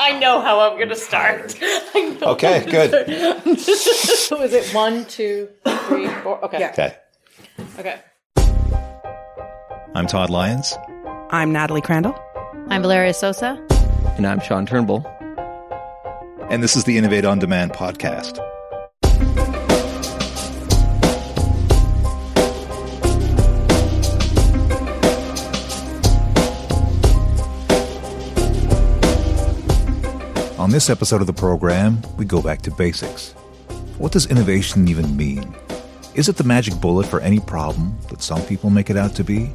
I know how I'm going to start. I know Okay, good. so is it one, two, three, four? Okay. Okay. Okay. I'm Todd Lyons. I'm Natalie Crandall. I'm Valeria Sosa. And I'm Sean Turnbull. And this is the Innovate on Demand podcast. On this episode of the program, we go back to basics. What does innovation even mean? Is it the magic bullet for any problem that some people make it out to be?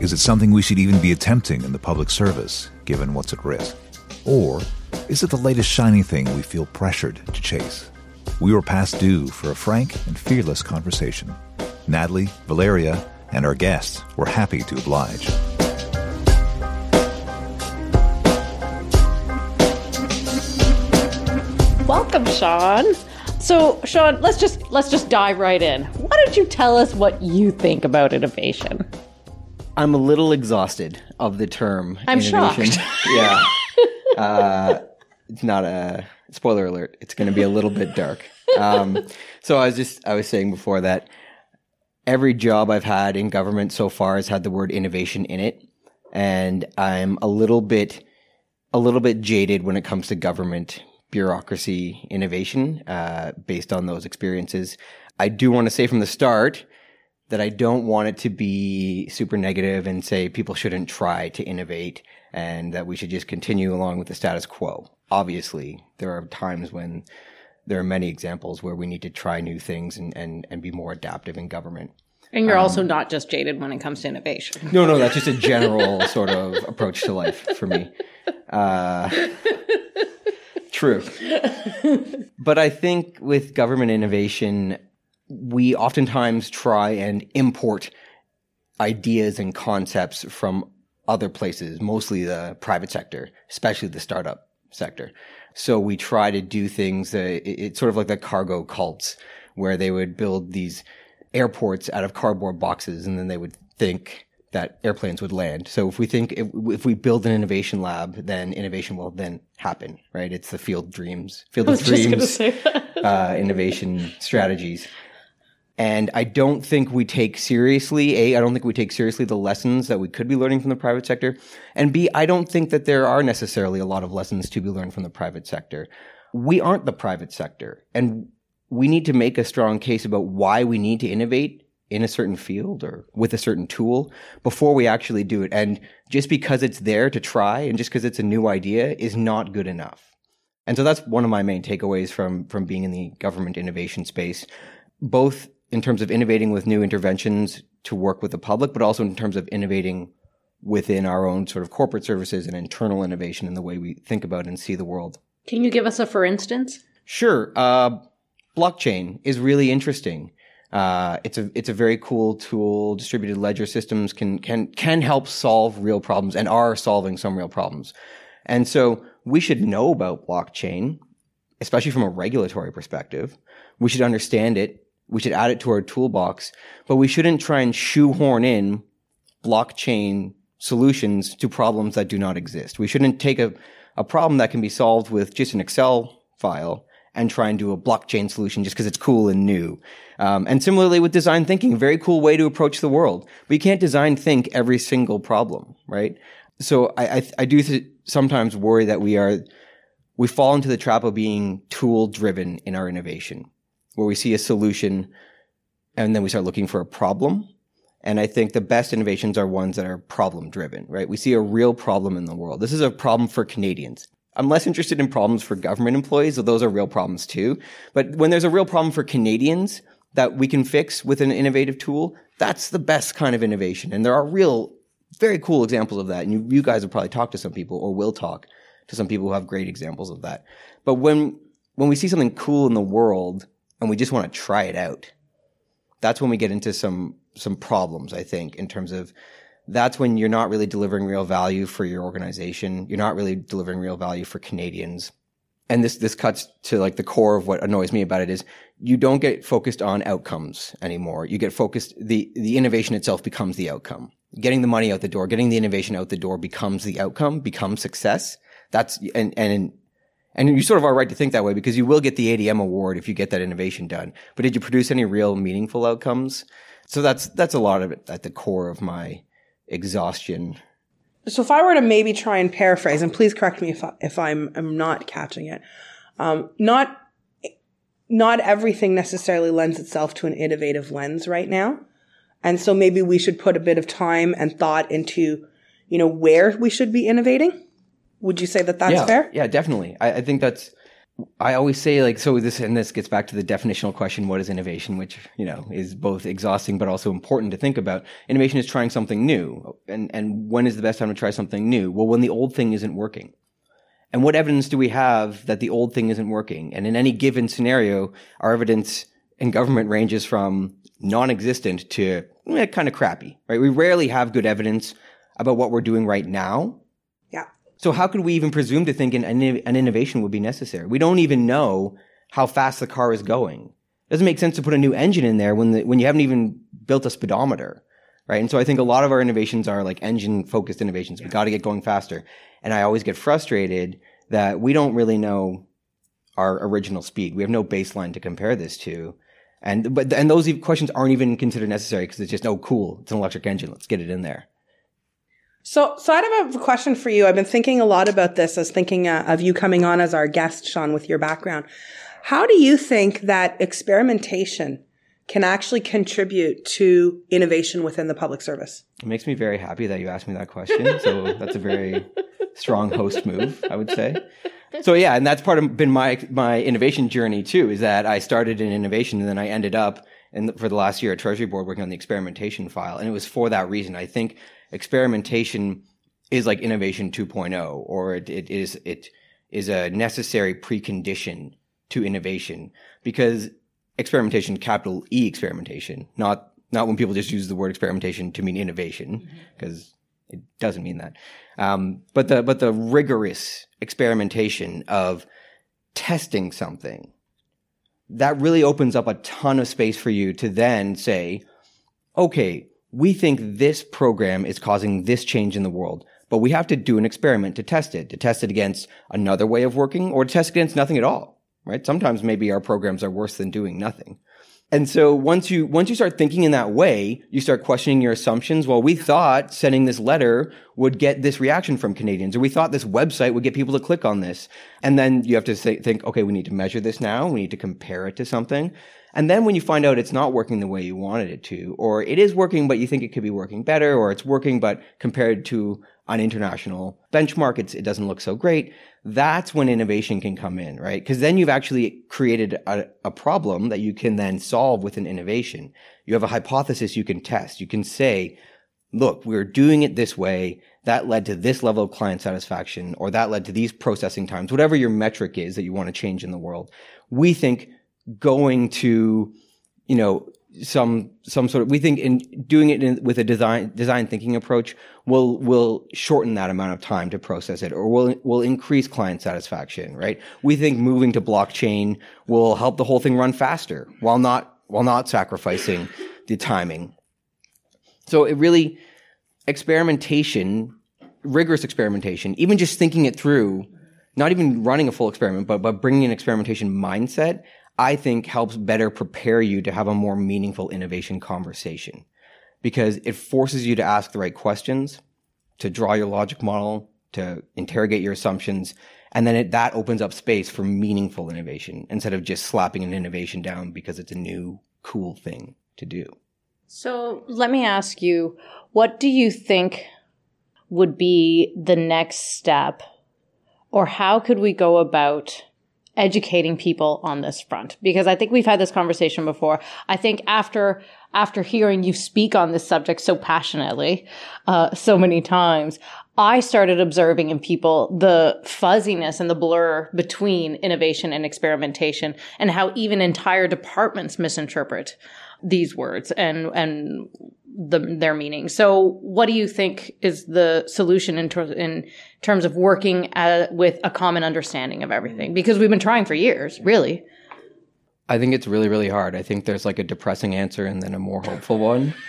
Is it something we should even be attempting in the public service, given what's at risk? Or is it the latest shiny thing we feel pressured to chase? We were past due for a frank and fearless conversation. Natalie, Valeria, and our guests were happy to oblige. Welcome, Sean. So, Sean, let's just let's just dive right in. Why don't you tell us what you think about innovation? I'm a little exhausted of the term I'm innovation. shocked. yeah. Uh, it's not a spoiler alert. It's going to be a little bit dark. Um, so I was just, I was saying before that every job I've had in government so far has had the word innovation in it. And I'm a little bit, a little bit jaded when it comes to government bureaucracy innovation, uh, based on those experiences. I do want to say from the start, that I don't want it to be super negative and say people shouldn't try to innovate and that we should just continue along with the status quo. Obviously, there are times when there are many examples where we need to try new things and, and, and be more adaptive in government. And you're also not just jaded when it comes to innovation. No, no, that's just a general sort of approach to life for me. Uh, true. But I think with government innovation, we oftentimes try and import ideas and concepts from other places, mostly the private sector, especially the startup sector. So we try to do things, it- it's sort of like the cargo cults where they would build these airports out of cardboard boxes and then they would think that airplanes would land. So if we think, if, if we build an innovation lab, then innovation will then happen, right? It's the field dreams, field of was just going to dreams uh, innovation strategies. And I don't think we take seriously, A, I don't think we take seriously the lessons that we could be learning from the private sector. And B, I don't think that there are necessarily a lot of lessons to be learned from the private sector. We aren't the private sector. And we need to make a strong case about why we need to innovate in a certain field or with a certain tool before we actually do it. And just because it's there to try and just because it's a new idea is not good enough. And so that's one of my main takeaways from, from being in the government innovation space, both in terms of innovating with new interventions to work with the public, but also in terms of innovating within our own sort of corporate services and internal innovation in the way we think about and see the world. Can you give us a for instance? Sure. Uh, blockchain is really interesting. Uh, it's a it's a very cool tool. Distributed ledger systems can can can help solve real problems and are solving some real problems. And so we should know about blockchain, especially from a regulatory perspective. We should understand it. We should add it to our toolbox, but we shouldn't try and shoehorn in blockchain solutions to problems that do not exist. We shouldn't take a, a problem that can be solved with just an Excel file and try and do a blockchain solution just because it's cool and new. Um, and similarly with design thinking, very cool way to approach the world. You can't design think every single problem, right? So I, I, I do th- sometimes worry that we are, we fall into the trap of being tool driven in our innovation, where we see a solution and then we start looking for a problem. And I think the best innovations are ones that are problem driven, right? We see a real problem in the world. This is a problem for Canadians. I'm less interested in problems for government employees, though those are real problems too. But when there's a real problem for Canadians that we can fix with an innovative tool, that's the best kind of innovation. And there are real, very cool examples of that. And you, you guys have probably talked to some people or will talk to some people who have great examples of that. But when, when we see something cool in the world and we just want to try it out, that's when we get into some some problems i think in terms of that's when you're not really delivering real value for your organization. You're not really delivering real value for canadians. And this this cuts to like the core of what annoys me about it is you don't get focused on outcomes anymore. You get focused the the innovation itself becomes the outcome. Getting the money out the door getting the innovation out the door becomes the outcome becomes success. That's and and and you sort of are right to think that way because you will get the ADM award if you get that innovation done. But did you produce any real meaningful outcomes? So that's that's a lot of it at the core of my exhaustion. So if I were to maybe try and paraphrase, and please correct me if I, if I'm I'm not catching it, um, not not everything necessarily lends itself to an innovative lens right now, and so maybe we should put a bit of time and thought into, you know, where we should be innovating. Would you say that that's yeah, fair? Yeah, definitely. I, I think that's. I always say like so. This and this gets back to the definitional question: What is innovation? Which you know is both exhausting but also important to think about. Innovation is trying something new, and and when is the best time to try something new? Well, when the old thing isn't working. And what evidence do we have that the old thing isn't working? And in any given scenario, our evidence in government ranges from non-existent to eh, kind of crappy, right? We rarely have good evidence about what we're doing right now. So how could we even presume to think an, an innovation would be necessary? We don't even know how fast the car is going. It doesn't make sense to put a new engine in there when the, when you haven't even built a speedometer, right? And so I think a lot of our innovations are like engine focused innovations. We got to get going faster. And I always get frustrated that we don't really know our original speed. We have no baseline to compare this to. And but and those questions aren't even considered necessary because it's just oh cool, it's an electric engine, let's get it in there. So, so I have a question for you. I've been thinking a lot about this. I was thinking uh, of you coming on as our guest, Sean, with your background. How do you think that experimentation can actually contribute to innovation within the public service? It makes me very happy that you asked me that question. So that's a very strong host move, I would say. So yeah, and that's part of been my my innovation journey too. Is that I started in innovation and then I ended up in for the last year at Treasury Board working on the experimentation file, and it was for that reason. I think experimentation is like innovation 2.0, or it, it is it is a necessary precondition to innovation because experimentation, capital E experimentation, not not when people just use the word experimentation to mean innovation, because it doesn't mean that. Um, but the but the rigorous experimentation of testing something that really opens up a ton of space for you to then say, okay, we think this program is causing this change in the world, but we have to do an experiment to test it, to test it against another way of working or to test it against nothing at all, right? Sometimes maybe our programs are worse than doing nothing. And so once you, once you start thinking in that way, you start questioning your assumptions. Well, we thought sending this letter would get this reaction from Canadians, or we thought this website would get people to click on this. And then you have to say, think, okay, we need to measure this now. We need to compare it to something. And then when you find out it's not working the way you wanted it to, or it is working, but you think it could be working better, or it's working, but compared to an international benchmark, it doesn't look so great. That's when innovation can come in, right? Because then you've actually created a, a problem that you can then solve with an innovation. You have a hypothesis you can test. You can say, look, we're doing it this way. That led to this level of client satisfaction, or that led to these processing times, whatever your metric is that you want to change in the world. We think going to, you know, some some sort of we think in doing it in, with a design design thinking approach will will shorten that amount of time to process it or will will increase client satisfaction right? We think moving to blockchain will help the whole thing run faster while not while not sacrificing the timing. So it really experimentation rigorous experimentation even just thinking it through not even running a full experiment but but bringing an experimentation mindset I think helps better prepare you to have a more meaningful innovation conversation because it forces you to ask the right questions, to draw your logic model, to interrogate your assumptions. And then it, that opens up space for meaningful innovation instead of just slapping an innovation down because it's a new cool thing to do. So let me ask you, what do you think would be the next step or how could we go about educating people on this front because I think we've had this conversation before. I think after after hearing you speak on this subject so passionately, uh, so many times, I started observing in people the fuzziness and the blur between innovation and experimentation, and how even entire departments misinterpret these words and and the, their meaning. So, what do you think is the solution in, ter- in terms of working at, with a common understanding of everything? Because we've been trying for years, really. I think it's really, really hard. I think there's like a depressing answer and then a more hopeful one.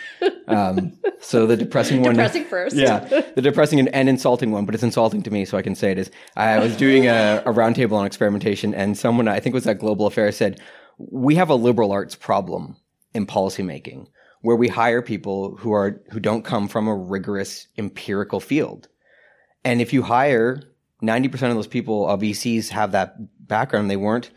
Um, so the depressing one. Depressing first. yeah, the depressing and, and insulting one, but it's insulting to me, so I can say it is. I was doing a, a roundtable on experimentation, and someone, I think it was at Global Affairs, said, We have a liberal arts problem in policymaking where we hire people who are who don't come from a rigorous empirical field. And if you hire 90% of those people of VCs have that background, they weren't,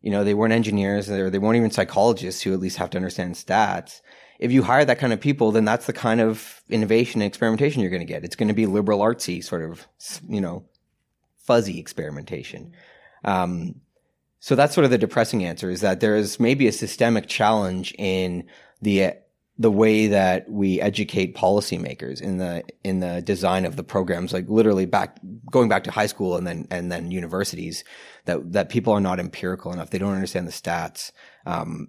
you know, they weren't engineers or they weren't even psychologists who at least have to understand stats. If you hire that kind of people, then that's the kind of innovation and experimentation you're going to get. It's going to be liberal artsy sort of, you know, fuzzy experimentation. Um, so that's sort of the depressing answer is that there is maybe a systemic challenge in the the way that we educate policymakers in the in the design of the programs, like literally back going back to high school and then and then universities, that that people are not empirical enough. They don't understand the stats. Um,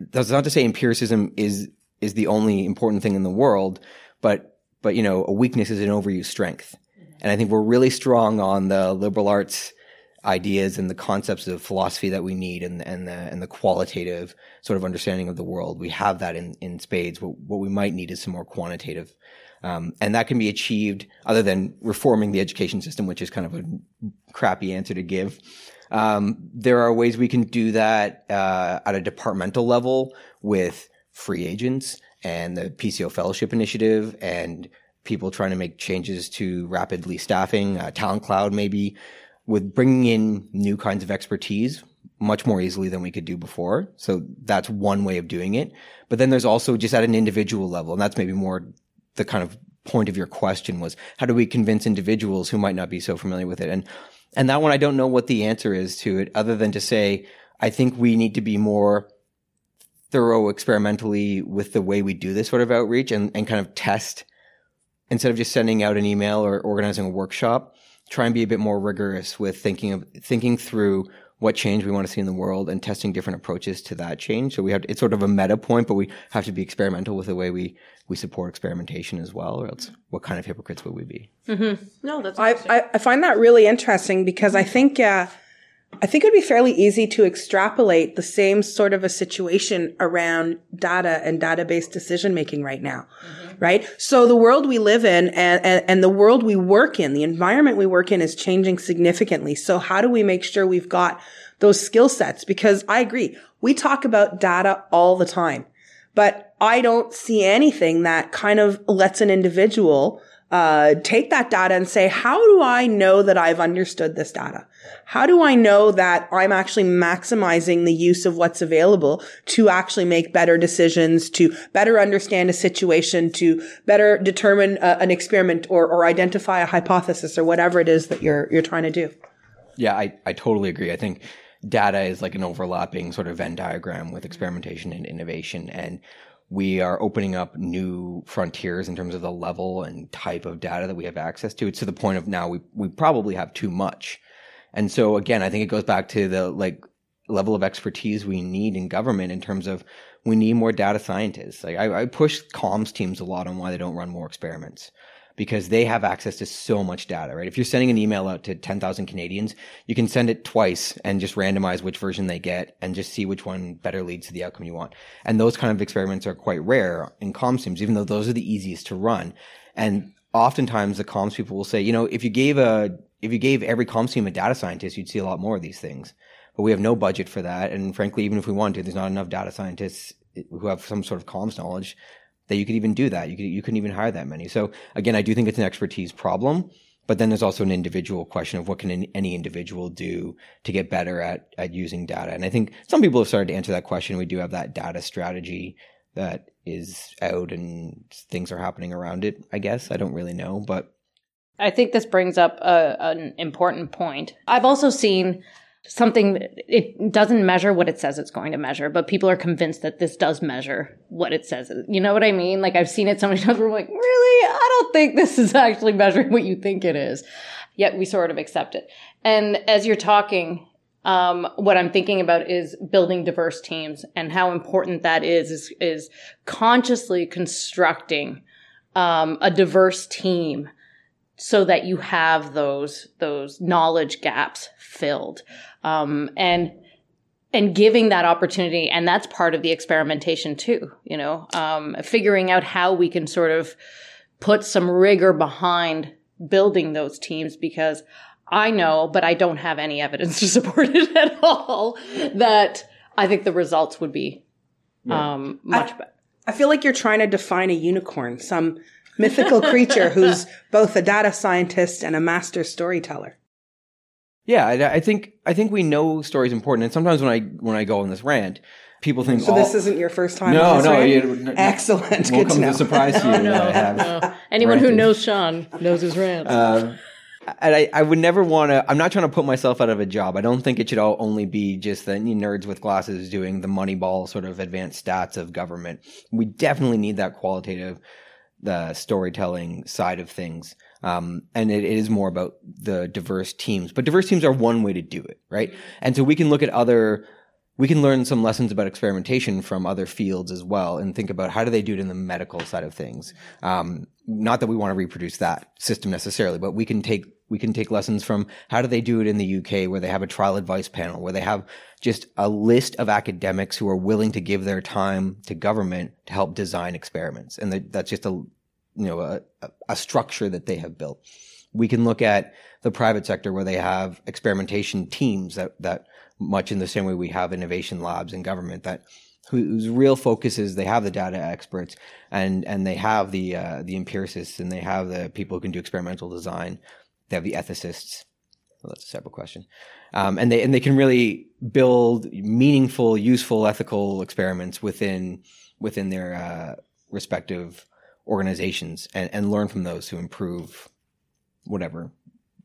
that's not to say empiricism is is the only important thing in the world, but but you know a weakness is an overused strength, and I think we're really strong on the liberal arts ideas and the concepts of philosophy that we need and, and the, and the qualitative sort of understanding of the world. We have that in, in spades. What, what we might need is some more quantitative. Um, and that can be achieved other than reforming the education system, which is kind of a crappy answer to give. Um, there are ways we can do that uh, at a departmental level with free agents and the PCO Fellowship Initiative and people trying to make changes to rapidly staffing, uh, Talent Cloud maybe with bringing in new kinds of expertise much more easily than we could do before. So that's one way of doing it. But then there's also just at an individual level, and that's maybe more the kind of point of your question was how do we convince individuals who might not be so familiar with it? And and that one I don't know what the answer is to it other than to say I think we need to be more thorough experimentally with the way we do this sort of outreach and, and kind of test instead of just sending out an email or organizing a workshop try and be a bit more rigorous with thinking of thinking through what change we want to see in the world and testing different approaches to that change. So we have it's sort of a meta point, but we have to be experimental with the way we we support experimentation as well, or else what kind of hypocrites would we be? Mm-hmm. No, that's I, I, I find that really interesting because I think uh, I think it would be fairly easy to extrapolate the same sort of a situation around data and database decision making right now. Mm-hmm. Right. So the world we live in and, and, and, the world we work in, the environment we work in is changing significantly. So how do we make sure we've got those skill sets? Because I agree. We talk about data all the time, but I don't see anything that kind of lets an individual uh, take that data and say, how do I know that I've understood this data? How do I know that I'm actually maximizing the use of what's available to actually make better decisions, to better understand a situation, to better determine uh, an experiment or, or identify a hypothesis or whatever it is that you're, you're trying to do? Yeah, I, I totally agree. I think data is like an overlapping sort of Venn diagram with experimentation and innovation. And we are opening up new frontiers in terms of the level and type of data that we have access to. It's to the point of now we, we probably have too much. And so again, I think it goes back to the like level of expertise we need in government in terms of we need more data scientists. Like I, I push comms teams a lot on why they don't run more experiments because they have access to so much data, right? If you're sending an email out to 10,000 Canadians, you can send it twice and just randomize which version they get and just see which one better leads to the outcome you want. And those kind of experiments are quite rare in comms teams, even though those are the easiest to run. And oftentimes the comms people will say, you know, if you gave a, if you gave every comms team a data scientist, you'd see a lot more of these things. But we have no budget for that. And frankly, even if we wanted to, there's not enough data scientists who have some sort of comms knowledge that you could even do that. You could, you couldn't even hire that many. So again, I do think it's an expertise problem, but then there's also an individual question of what can any individual do to get better at, at using data. And I think some people have started to answer that question. We do have that data strategy that is out and things are happening around it. I guess I don't really know, but I think this brings up a, an important point. I've also seen something it doesn't measure what it says it's going to measure but people are convinced that this does measure what it says. You know what i mean? Like i've seen it so many times where i'm like really? I don't think this is actually measuring what you think it is. Yet we sort of accept it. And as you're talking um, what i'm thinking about is building diverse teams and how important that is is, is consciously constructing um, a diverse team so that you have those those knowledge gaps filled. Um, and and giving that opportunity and that's part of the experimentation too you know um, figuring out how we can sort of put some rigor behind building those teams because i know but i don't have any evidence to support it at all that i think the results would be um, much better I feel like you're trying to define a unicorn, some mythical creature who's both a data scientist and a master storyteller. Yeah, I, I think I think we know stories important, and sometimes when I when I go on this rant, people think, So oh, this isn't your first time. No, on this no, rant? you- n- excellent. won't Good to come know. as a surprise to you. no, that I have no. anyone who knows sean knows his rants Um, and I, I would never want to. I'm not trying to put myself out of a job. I don't think it should all only be just the nerds with glasses doing the Moneyball sort of advanced stats of government. We definitely need that qualitative, the storytelling side of things. Um, and it, it is more about the diverse teams. But diverse teams are one way to do it, right? And so we can look at other. We can learn some lessons about experimentation from other fields as well, and think about how do they do it in the medical side of things. Um, not that we want to reproduce that system necessarily, but we can take we can take lessons from how do they do it in the UK, where they have a trial advice panel, where they have just a list of academics who are willing to give their time to government to help design experiments, and that's just a you know a, a- structure that they have built. We can look at the private sector where they have experimentation teams that that much in the same way we have innovation labs in government that whose real focus is they have the data experts and and they have the uh, the empiricists and they have the people who can do experimental design. They have the ethicists. Well, that's a separate question. Um, and they and they can really build meaningful, useful, ethical experiments within within their uh, respective organizations and, and learn from those to improve whatever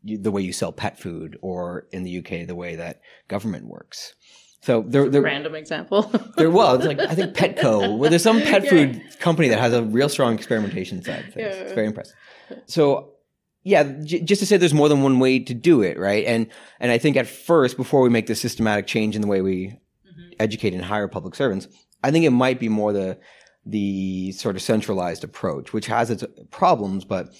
you, the way you sell pet food or in the UK the way that government works. So there, there, random example there well, like I think Petco, where there's some pet food company that has a real strong experimentation side of things. It's very impressive. So yeah, j- just to say there's more than one way to do it, right? And and I think at first, before we make the systematic change in the way we educate and hire public servants, I think it might be more the the sort of centralized approach, which has its problems, but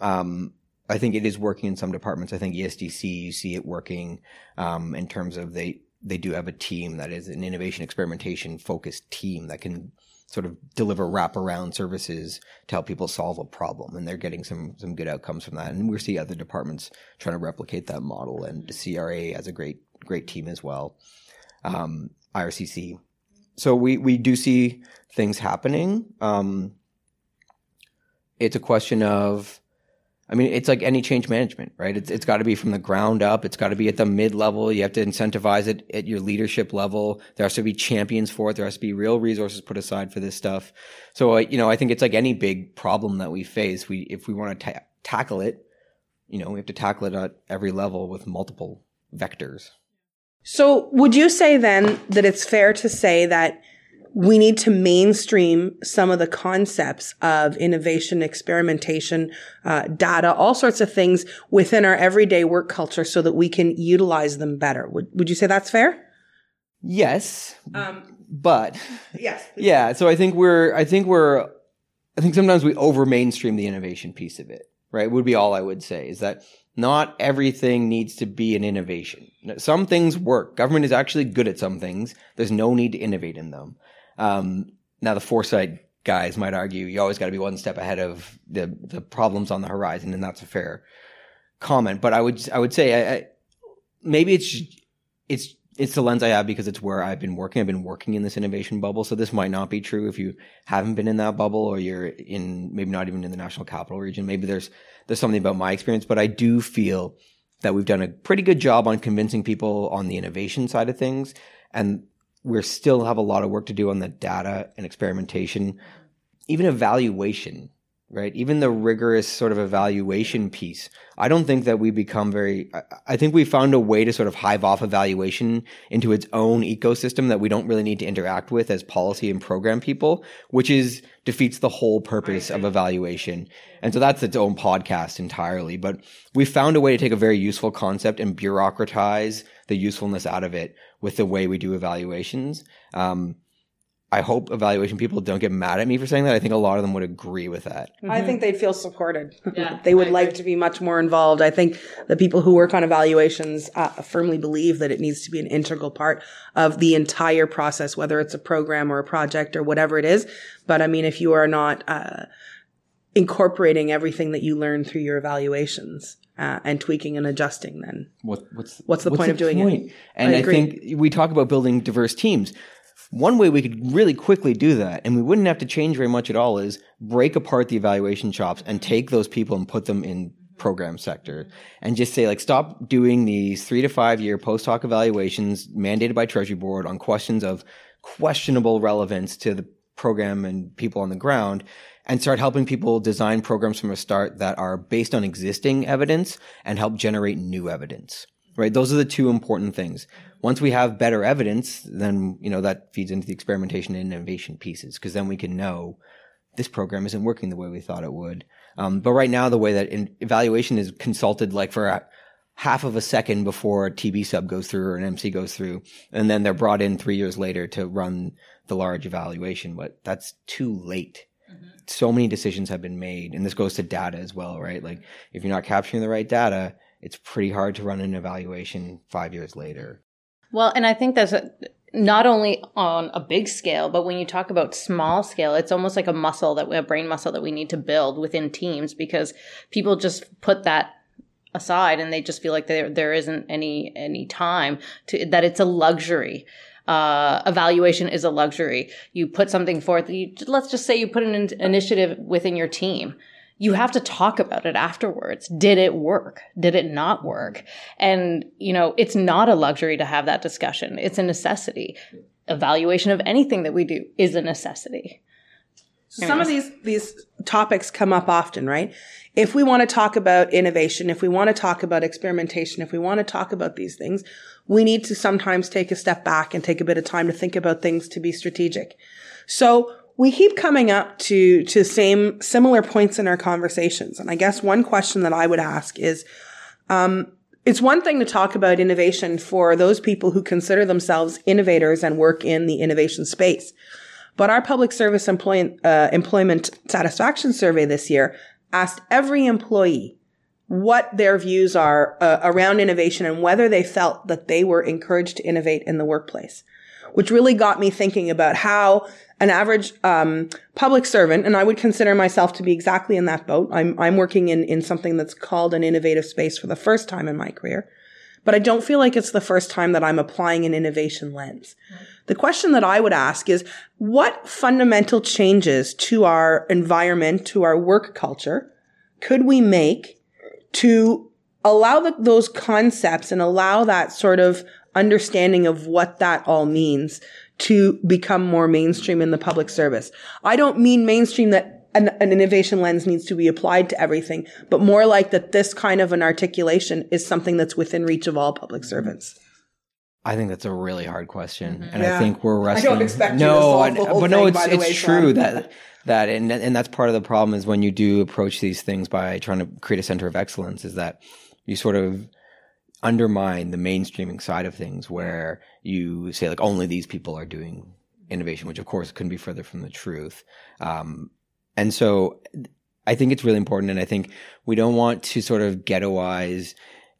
um, I think it is working in some departments. I think ESDC, you see it working um, in terms of they they do have a team that is an innovation experimentation focused team that can sort of deliver wraparound services to help people solve a problem, and they're getting some some good outcomes from that. And we see other departments trying to replicate that model, and CRA has a great great team as well. Um, IRCC. So we we do see things happening. Um, it's a question of I mean, it's like any change management, right? It's, it's got to be from the ground up. It's got to be at the mid level. You have to incentivize it at your leadership level. There has to be champions for it. There has to be real resources put aside for this stuff. So, uh, you know, I think it's like any big problem that we face. We, if we want to ta- tackle it, you know, we have to tackle it at every level with multiple vectors. So, would you say then that it's fair to say that we need to mainstream some of the concepts of innovation, experimentation, uh, data, all sorts of things within our everyday work culture so that we can utilize them better? Would, would you say that's fair? Yes, Um, but yes. yeah. So I think we're, I think we're, I think sometimes we over mainstream the innovation piece of it, right? Would be all I would say is that not everything needs to be an innovation. Some things work. Government is actually good at some things. There's no need to innovate in them. Um, now the foresight guys might argue you always got to be one step ahead of the the problems on the horizon, and that's a fair comment. But I would I would say I, I, maybe it's it's it's the lens I have because it's where I've been working. I've been working in this innovation bubble, so this might not be true if you haven't been in that bubble or you're in maybe not even in the national capital region. Maybe there's there's something about my experience, but I do feel that we've done a pretty good job on convincing people on the innovation side of things, and we still have a lot of work to do on the data and experimentation, even evaluation right? Even the rigorous sort of evaluation piece. I don't think that we become very, I, think we found a way to sort of hive off evaluation into its own ecosystem that we don't really need to interact with as policy and program people, which is defeats the whole purpose of evaluation. And so that's its own podcast entirely. But we found a way to take a very useful concept and bureaucratize the usefulness out of it with the way we do evaluations. Um, I hope evaluation people don't get mad at me for saying that. I think a lot of them would agree with that. I think they'd feel supported. Yeah, they would like to be much more involved. I think the people who work on evaluations uh, firmly believe that it needs to be an integral part of the entire process, whether it's a program or a project or whatever it is. But I mean, if you are not uh, incorporating everything that you learn through your evaluations uh, and tweaking and adjusting, then What, what's What's the point of doing it? it? And I I, think we talk about building diverse teams. One way we could really quickly do that, and we wouldn't have to change very much at all, is break apart the evaluation shops and take those people and put them in program sector. And just say like stop doing these three to five year post hoc evaluations mandated by treasury board on questions of questionable relevance to the program and people on the ground and start helping people design programs from a start that are based on existing evidence and help generate new evidence right? Those are the two important things. Once we have better evidence then you know that feeds into the experimentation and innovation pieces because then we can know this program isn't working the way we thought it would. Um, but right now the way that in- evaluation is consulted like for a half of a second before a tb sub goes through or an mc goes through and then they're brought in three years later to run the large evaluation but that's too late. So many decisions have been made and this goes to data as well right? Like if you're not capturing the right data it's pretty hard to run an evaluation five years later Well, and I think that's a, not only on a big scale, but when you talk about small scale, it's almost like a muscle that we a brain muscle that we need to build within teams because people just put that aside and they just feel like there there isn't any any time to that it's a luxury. Uh, evaluation is a luxury. You put something forth. You, let's just say you put an in- initiative within your team you have to talk about it afterwards. Did it work? Did it not work? And, you know, it's not a luxury to have that discussion. It's a necessity. Evaluation of anything that we do is a necessity. some of these these topics come up often, right? If we want to talk about innovation, if we want to talk about experimentation, if we want to talk about these things, we need to sometimes take a step back and take a bit of time to think about things to be strategic. So we keep coming up to to same similar points in our conversations, and I guess one question that I would ask is, um, it's one thing to talk about innovation for those people who consider themselves innovators and work in the innovation space. But our public service employ- uh, employment satisfaction survey this year asked every employee what their views are uh, around innovation and whether they felt that they were encouraged to innovate in the workplace, which really got me thinking about how an average um, public servant, and I would consider myself to be exactly in that boat. I'm I'm working in in something that's called an innovative space for the first time in my career, but I don't feel like it's the first time that I'm applying an innovation lens. The question that I would ask is what fundamental changes to our environment, to our work culture, could we make to allow the, those concepts and allow that sort of understanding of what that all means to become more mainstream in the public service? I don't mean mainstream that an, an innovation lens needs to be applied to everything, but more like that this kind of an articulation is something that's within reach of all public servants. I think that's a really hard question, mm-hmm. and Yeah. I think we're I wrestling. don't expect you to no, solve I- the whole but no, thing, it's by the it's way, true Sean. that that and and that's part of the problem is when you do approach these things by trying to create a center of excellence is that you sort of undermine the mainstreaming side of things where you say like only these people are doing innovation, which of course couldn't be further from the truth. Um, and so I think it's really important, and I think we don't want to sort of ghettoize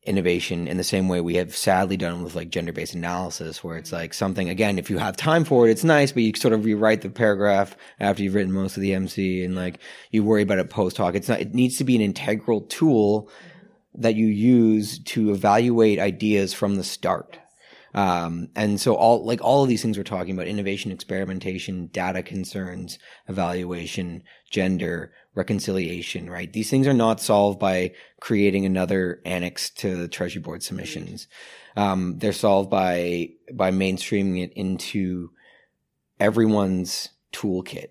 innovation in the same way we have sadly done with like gender based analysis, where it's like something, again, if you have time for it, it's nice, but you sort of rewrite the paragraph after you've written most of the MC and like you worry about it post hoc. It's not, it needs to be an integral tool that you use to evaluate ideas from the start. Um, and so all, like all of these things we're talking about, innovation, experimentation, data concerns, evaluation, gender, reconciliation, right? These things are not solved by creating another annex to the treasury board submissions. Um, they're solved by, by mainstreaming it into everyone's toolkit.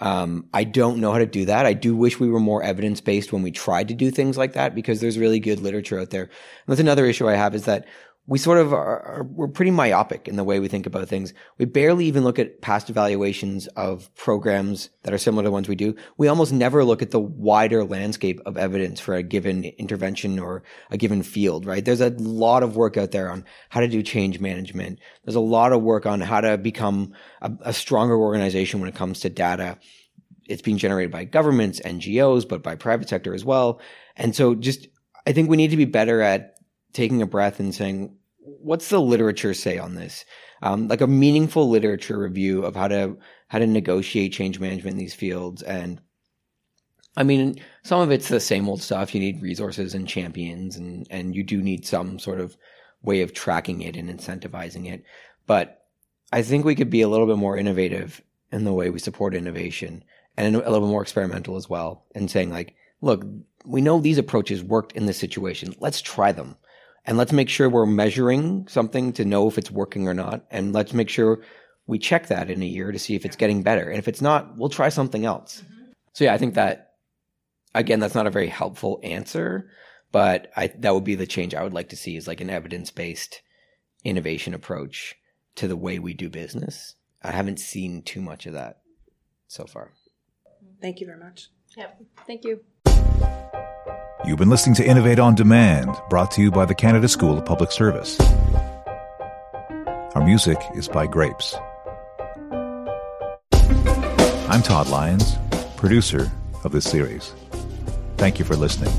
Um, I don't know how to do that. I do wish we were more evidence based when we tried to do things like that because there's really good literature out there. And that's another issue I have is that we sort of are, are, we're pretty myopic in the way we think about things. We barely even look at past evaluations of programs that are similar to ones we do. We almost never look at the wider landscape of evidence for a given intervention or a given field, right? There's a lot of work out there on how to do change management. There's a lot of work on how to become a, a stronger organization when it comes to data. It's being generated by governments, NGOs, but by private sector as well. And so just, I think we need to be better at taking a breath and saying, what's the literature say on this? Um, like a meaningful literature review of how to how to negotiate change management in these fields. And I mean, some of it's the same old stuff. You need resources and champions, and and you do need some sort of way of tracking it and incentivizing it. But I think we could be a little bit more innovative in the way we support innovation and a little bit more experimental as well, and saying like, look, we know these approaches worked in this situation. Let's try them and let's make sure we're measuring something to know if it's working or not. And let's make sure we check that in a year to see if it's getting better. And if it's not, we'll try something else. Mm-hmm. So yeah, I think that again, that's not a very helpful answer, but I, that would be the change I would like to see is like an evidence based innovation approach to the way we do business. I haven't seen too much of that so far. Thank you very much. Yep. Thank you. You've been listening to Innovate on Demand, brought to you by the Canada School of Public Service. Our music is by Grapes. I'm Todd Lyons, producer of this series. Thank you for listening.